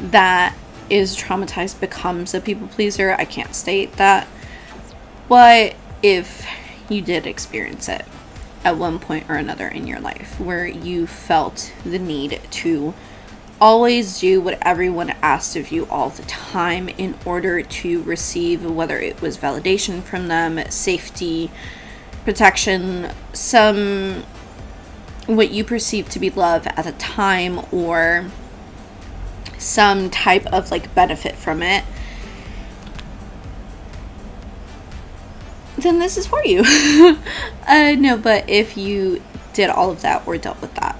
that is traumatized becomes a people pleaser. I can't state that. But if you did experience it at one point or another in your life where you felt the need to always do what everyone asked of you all the time in order to receive whether it was validation from them, safety, protection, some what you perceive to be love at the time or some type of like benefit from it. Then this is for you. uh, no, but if you did all of that or dealt with that,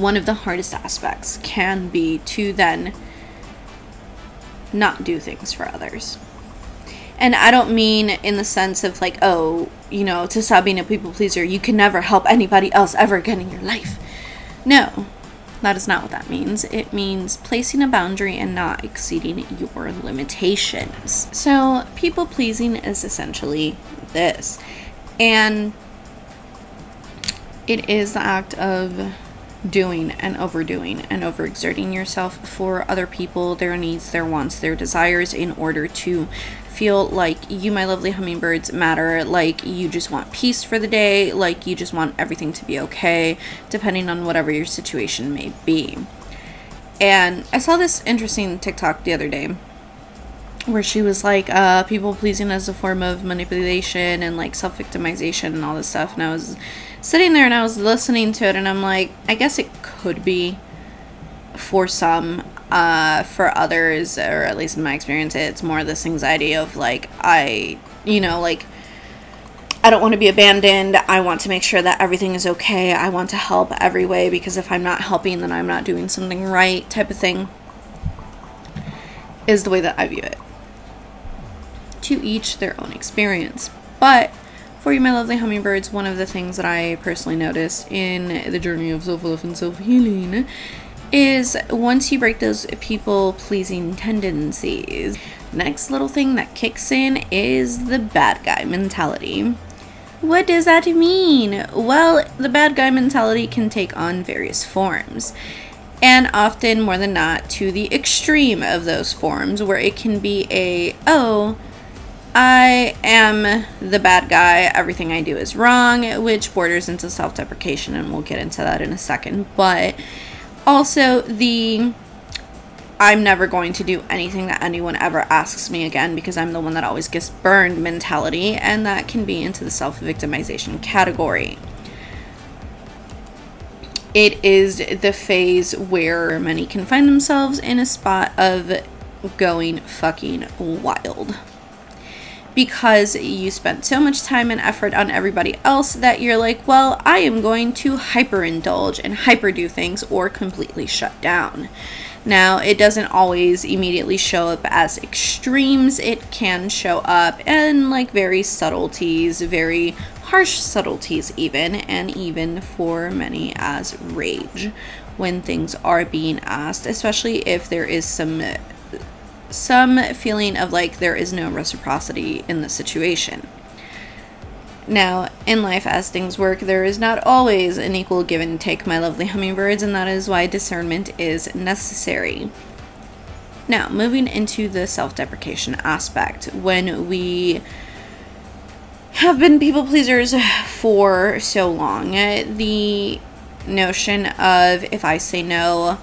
one of the hardest aspects can be to then not do things for others. And I don't mean in the sense of like, oh, you know, to stop being a people pleaser, you can never help anybody else ever again in your life. No, that is not what that means. It means placing a boundary and not exceeding your limitations. So, people pleasing is essentially this. And it is the act of doing and overdoing and overexerting yourself for other people, their needs, their wants, their desires, in order to feel like you, my lovely hummingbirds, matter, like you just want peace for the day, like you just want everything to be okay, depending on whatever your situation may be. And I saw this interesting TikTok the other day where she was like, uh, people pleasing as a form of manipulation and like self victimization and all this stuff. And I was sitting there and I was listening to it, and I'm like, I guess it could be for some. Uh, for others, or at least in my experience, it's more this anxiety of like, I, you know, like, I don't want to be abandoned. I want to make sure that everything is okay. I want to help every way because if I'm not helping, then I'm not doing something right, type of thing, is the way that I view it. to each their own experience. But for you, my lovely hummingbirds, one of the things that I personally noticed in the journey of self love and self healing is once you break those people pleasing tendencies, next little thing that kicks in is the bad guy mentality. What does that mean? Well, the bad guy mentality can take on various forms and often more than not to the extreme of those forms where it can be a oh I am the bad guy. Everything I do is wrong, which borders into self deprecation, and we'll get into that in a second. But also, the I'm never going to do anything that anyone ever asks me again because I'm the one that always gets burned mentality, and that can be into the self victimization category. It is the phase where many can find themselves in a spot of going fucking wild because you spent so much time and effort on everybody else that you're like, well, I am going to hyperindulge and hyperdo things or completely shut down. Now, it doesn't always immediately show up as extremes. It can show up in like very subtleties, very harsh subtleties, even, and even for many as rage when things are being asked, especially if there is some some feeling of like there is no reciprocity in the situation. Now, in life, as things work, there is not always an equal give and take, my lovely hummingbirds, and that is why discernment is necessary. Now, moving into the self deprecation aspect, when we have been people pleasers for so long, the notion of if I say no,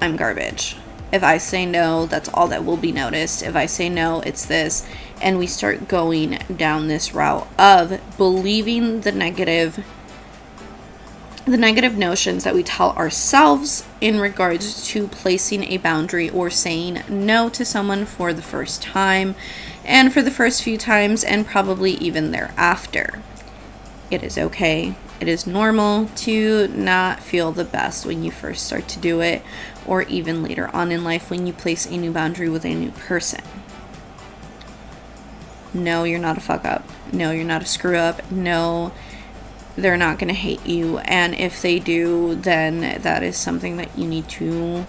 I'm garbage if I say no, that's all that will be noticed. If I say no, it's this. And we start going down this route of believing the negative the negative notions that we tell ourselves in regards to placing a boundary or saying no to someone for the first time and for the first few times and probably even thereafter. It is okay. It is normal to not feel the best when you first start to do it or even later on in life when you place a new boundary with a new person. No, you're not a fuck up. No, you're not a screw up. No, they're not going to hate you. And if they do, then that is something that you need to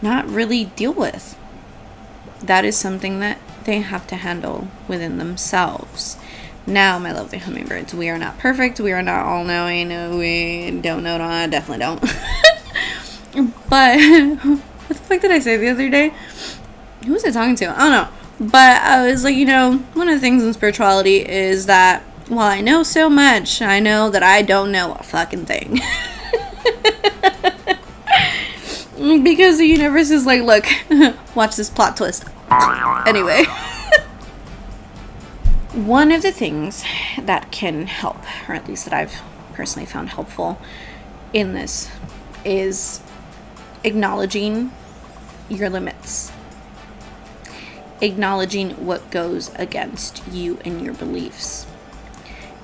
not really deal with. That is something that they have to handle within themselves. Now, my lovely hummingbirds, we are not perfect. We are not all knowing. We don't know. I definitely don't. But what the fuck did I say the other day? Who was I talking to? I don't know. But I was like, you know, one of the things in spirituality is that while I know so much, I know that I don't know a fucking thing. because the universe is like, look, watch this plot twist. Anyway. One of the things that can help, or at least that I've personally found helpful in this, is acknowledging your limits, acknowledging what goes against you and your beliefs.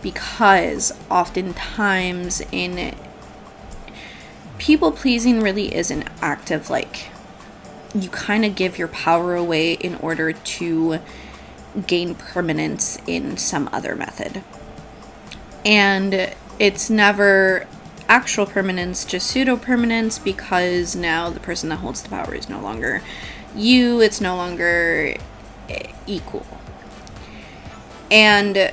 Because oftentimes in people pleasing really is an act of like you kind of give your power away in order to gain permanence in some other method. And it's never actual permanence, just pseudo permanence, because now the person that holds the power is no longer you, it's no longer eh, equal. And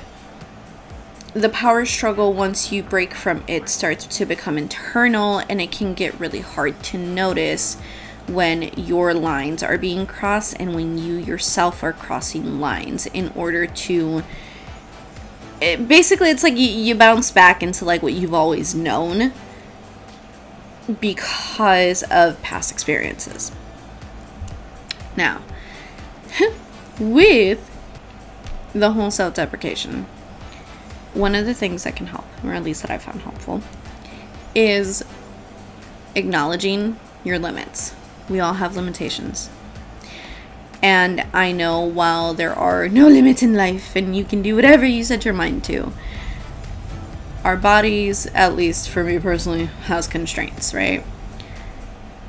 the power struggle, once you break from it, starts to become internal, and it can get really hard to notice when your lines are being crossed and when you yourself are crossing lines in order to it, basically it's like you, you bounce back into like what you've always known because of past experiences. Now, with the whole self deprecation, one of the things that can help, or at least that I found helpful, is acknowledging your limits. We all have limitations. And I know while there are no limits in life and you can do whatever you set your mind to, our bodies, at least for me personally, has constraints, right?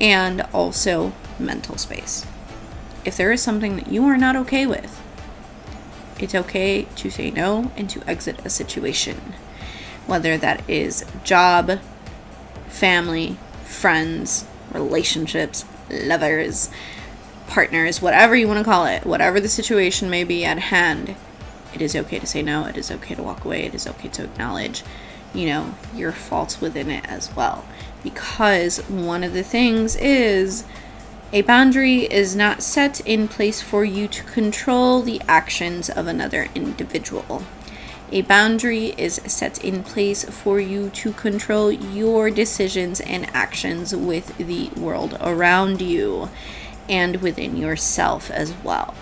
And also mental space. If there is something that you are not okay with, It's okay to say no and to exit a situation, whether that is job, family, friends, relationships, lovers, partners, whatever you want to call it, whatever the situation may be at hand. It is okay to say no. It is okay to walk away. It is okay to acknowledge, you know, your faults within it as well. Because one of the things is a boundary is not set in place for you to control the actions of another individual. A boundary is set in place for you to control your decisions and actions with the world around you and within yourself as well.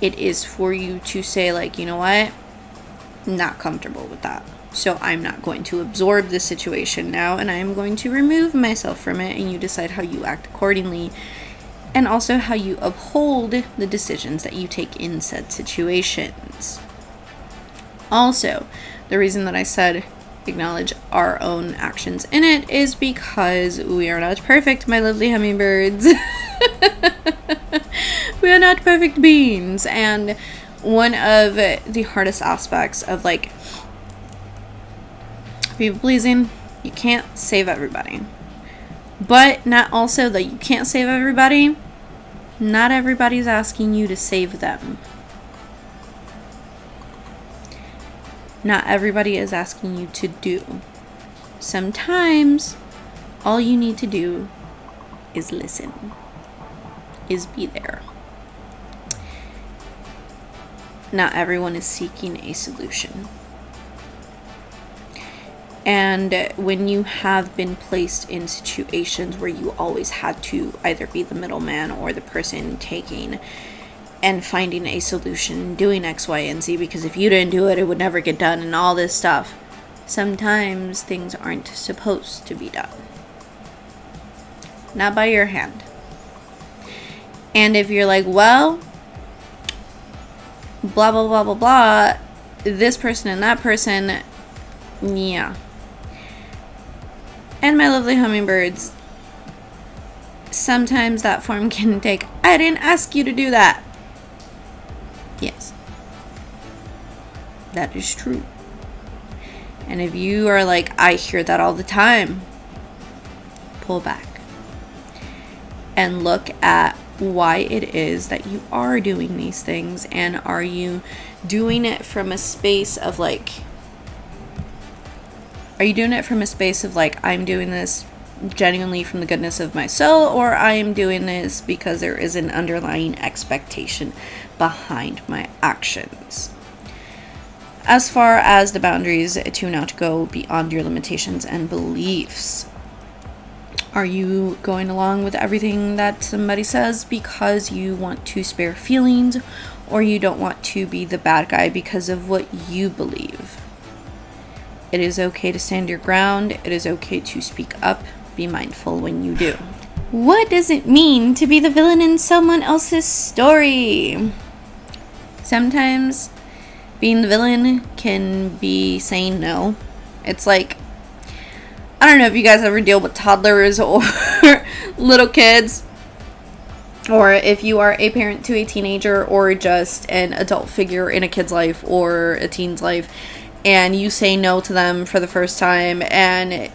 It is for you to say, like, you know what? Not comfortable with that. So I'm not going to absorb the situation now and I am going to remove myself from it and you decide how you act accordingly and also how you uphold the decisions that you take in said situations. Also, the reason that I said acknowledge our own actions in it is because we are not perfect, my lovely hummingbirds. we are not perfect beings. And one of the hardest aspects of like people pleasing, you can't save everybody. But not also that you can't save everybody. Not everybody's asking you to save them. Not everybody is asking you to do. Sometimes all you need to do is listen, is be there. Not everyone is seeking a solution. And when you have been placed in situations where you always had to either be the middleman or the person taking and finding a solution, and doing X, Y, and Z, because if you didn't do it, it would never get done, and all this stuff, sometimes things aren't supposed to be done. Not by your hand. And if you're like, well, blah, blah, blah, blah, blah, this person and that person, yeah and my lovely hummingbirds. Sometimes that form can take, I didn't ask you to do that. Yes. That is true. And if you are like, I hear that all the time, pull back and look at why it is that you are doing these things and are you doing it from a space of like are you doing it from a space of like, I'm doing this genuinely from the goodness of my soul, or I am doing this because there is an underlying expectation behind my actions? As far as the boundaries to not go beyond your limitations and beliefs, are you going along with everything that somebody says because you want to spare feelings or you don't want to be the bad guy because of what you believe? It is okay to stand your ground. It is okay to speak up. Be mindful when you do. What does it mean to be the villain in someone else's story? Sometimes being the villain can be saying no. It's like, I don't know if you guys ever deal with toddlers or little kids, or if you are a parent to a teenager or just an adult figure in a kid's life or a teen's life and you say no to them for the first time and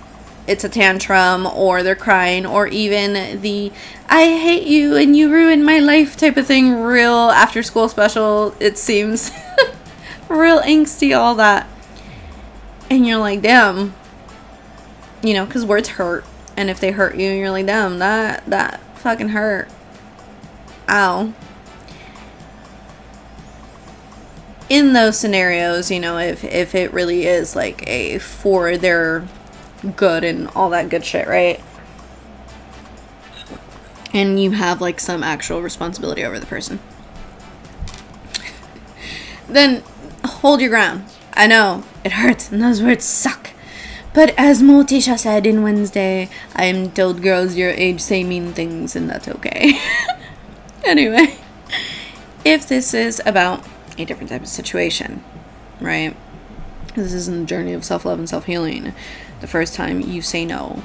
it's a tantrum or they're crying or even the I hate you and you ruined my life type of thing real after school special it seems real angsty all that. And you're like damn. You know cuz words hurt and if they hurt you you're like damn that that fucking hurt. Ow. In those scenarios, you know, if if it really is like a for their good and all that good shit, right? And you have like some actual responsibility over the person. then hold your ground. I know it hurts and those words suck. But as Morticia said in Wednesday, I am told girls your age say mean things and that's okay. anyway, if this is about a different type of situation, right? This is in the journey of self love and self healing. The first time you say no,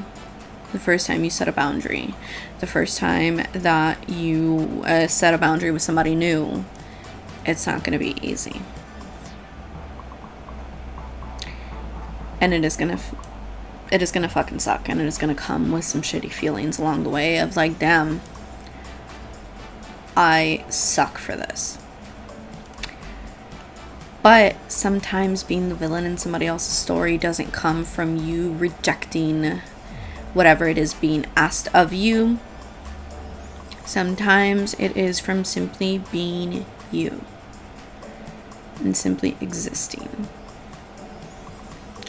the first time you set a boundary, the first time that you uh, set a boundary with somebody new, it's not going to be easy. And it is going to f- it is to fucking suck and it is to come with some shitty feelings along the way of like damn I suck for this. But sometimes being the villain in somebody else's story doesn't come from you rejecting whatever it is being asked of you. Sometimes it is from simply being you and simply existing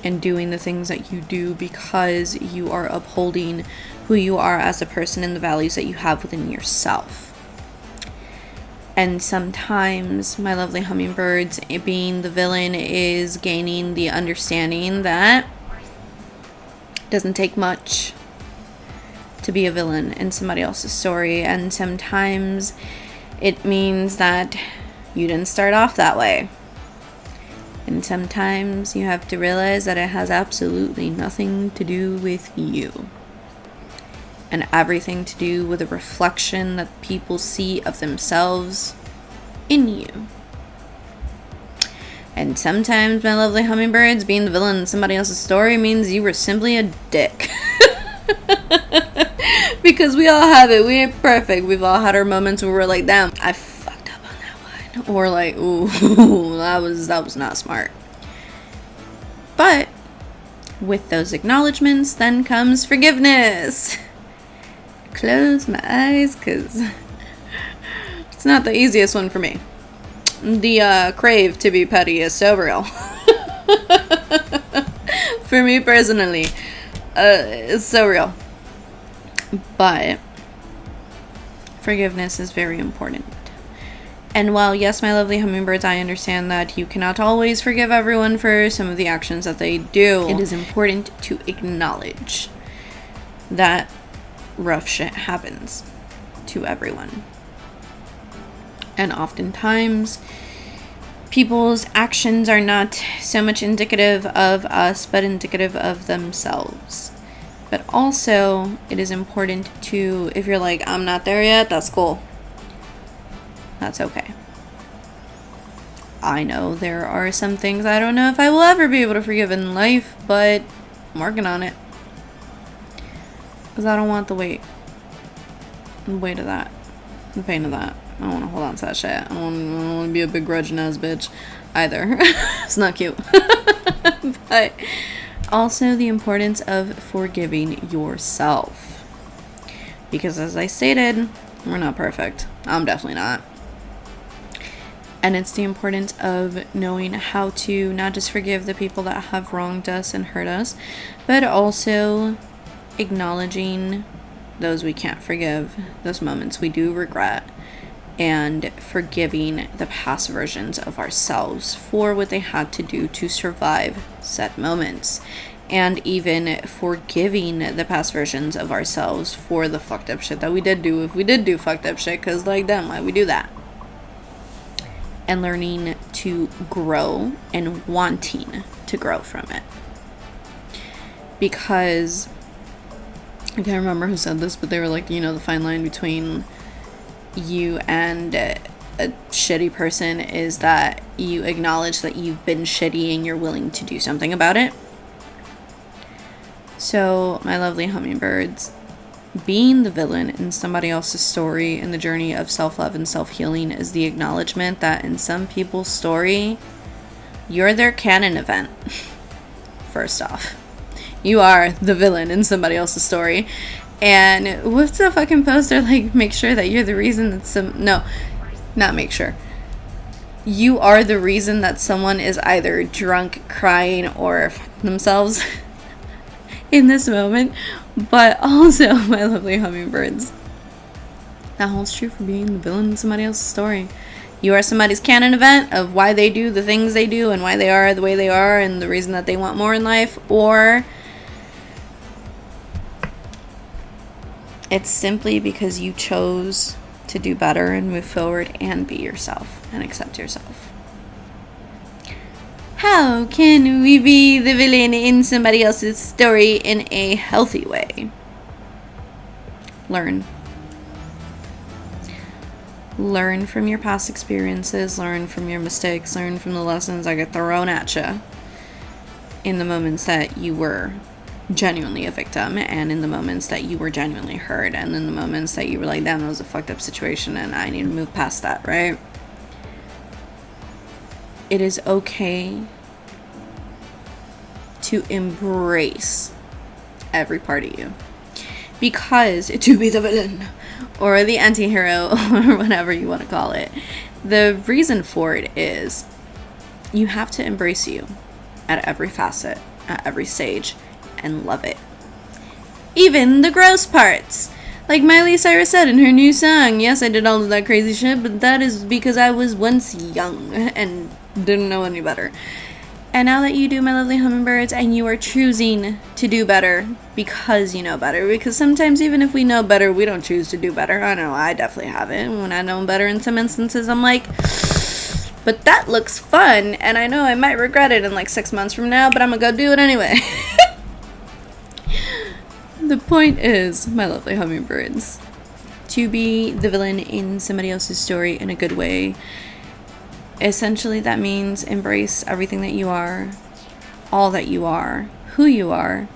and doing the things that you do because you are upholding who you are as a person and the values that you have within yourself. And sometimes, my lovely hummingbirds, being the villain is gaining the understanding that it doesn't take much to be a villain in somebody else's story. And sometimes it means that you didn't start off that way. And sometimes you have to realize that it has absolutely nothing to do with you. And everything to do with a reflection that people see of themselves in you. And sometimes, my lovely hummingbirds, being the villain in somebody else's story means you were simply a dick. because we all have it. We ain't perfect. We've all had our moments where we're like, damn, I fucked up on that one. Or like, ooh, that was that was not smart. But with those acknowledgments, then comes forgiveness. Close my eyes, cause it's not the easiest one for me. The uh, crave to be petty is so real. for me personally, uh, it's so real. But forgiveness is very important. And while, yes, my lovely hummingbirds, I understand that you cannot always forgive everyone for some of the actions that they do, it is important to acknowledge that rough shit happens to everyone. And oftentimes, people's actions are not so much indicative of us, but indicative of themselves. But also, it is important to, if you're like, I'm not there yet, that's cool. That's okay. I know there are some things I don't know if I will ever be able to forgive in life, but I'm working on it. Because I don't want the weight. The weight of that. The pain of that. I don't want to hold on to that shit. I don't, want to be a begrudging ass bitch either. it's not cute. but also the importance of forgiving yourself. Because as I stated, we're not perfect. I'm definitely not. And it's the importance of knowing how to not just forgive the people that have wronged us and hurt us, but also acknowledging those we can't forgive, those moments we do regret, and forgiving the past versions of ourselves for what they had to do to survive said moments. And even forgiving the past versions of ourselves for the fucked up shit that we did do if we did do fucked up shit, because, like, then why we do that? And learning to grow and wanting to grow from it. Because I can't remember who said this, but they were like, you know, the fine line between you and a shitty person is that you acknowledge that you've been shitty and you're willing to do something about it. So, my lovely hummingbirds, being the villain in somebody else's story in the journey of self love and self healing is the acknowledgement that in some people's story, you're their canon event. First off, you are the villain in somebody else's story. And what's the fucking poster like? Make sure that you're the reason that some. No, not make sure. You are the reason that someone is either drunk, crying, or themselves in this moment. But also, my lovely hummingbirds. That holds true for being the villain in somebody else's story. You are somebody's canon event of why they do the things they do and why they are the way they are and the reason that they want more in life, or It's simply because you chose to do better and move forward and be yourself and accept yourself. How can we be the villain in somebody else's story in a healthy way? Learn. learn from your past experiences, learn from your mistakes, learn from the lessons that get thrown at you in the moments that you were genuinely a victim and in the moments that you were genuinely hurt and in the moments that you were like, damn, that was a fucked up situation and I need to move past that, right? It is okay to embrace every part of you. Because to be the villain or the anti hero or whatever you want to call it, the reason for it is you have to embrace you at every facet, at every stage, and love it. Even the gross parts. Like Miley Cyrus said in her new song, yes, I did all of that crazy shit, but that is because I was once young and didn't know any better. And now that you do, my lovely hummingbirds, and you are choosing to do better because you know better, because sometimes even if we know better, we don't choose to do better. I know I definitely haven't. When I know better in some instances, I'm like, but that looks fun, and I know I might regret it in like six months from now, but I'm gonna go do it anyway. the point is, my lovely hummingbirds, to be the villain in somebody else's story in a good way. Essentially, that means embrace everything that you are, all that you are, who you are,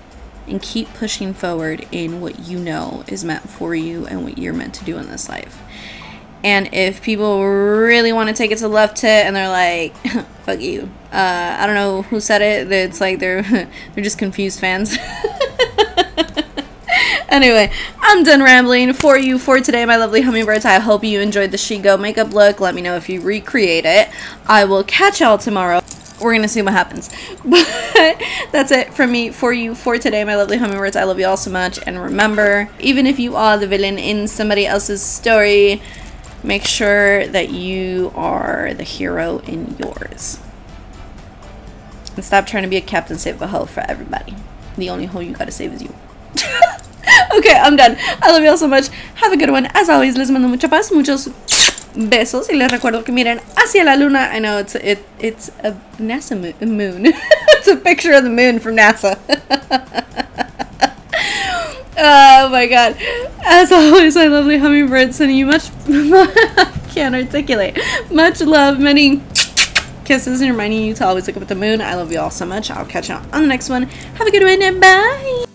and keep pushing forward in what you know is meant for you and what you're meant to do in this life. And if people really want to take it to the left tit and they're like, "Fuck you," uh, I don't know who said it. It's like they're they're just confused fans. anyway, I'm done rambling for you for today, my lovely hummingbirds. I hope you enjoyed the Shego makeup look. Let me know if you recreate it. I will catch y'all tomorrow. We're gonna see what happens. But that's it from me for you for today, my lovely hummingbirds. I love you all so much. And remember, even if you are the villain in somebody else's story, make sure that you are the hero in yours. And stop trying to be a captain save a hoe for everybody. The only hole you gotta save is you. okay, I'm done. I love you all so much. Have a good one. As always, les mando mucha paz, muchos besos y les recuerdo que miren hacia la luna. I know it's it it's a NASA mo- moon. it's a picture of the moon from NASA. oh my god. As always, my lovely hummingbird sending you much can't articulate. Much love, many kisses and reminding you to always look up at the moon. I love you all so much. I'll catch you on the next one. Have a good one. And bye.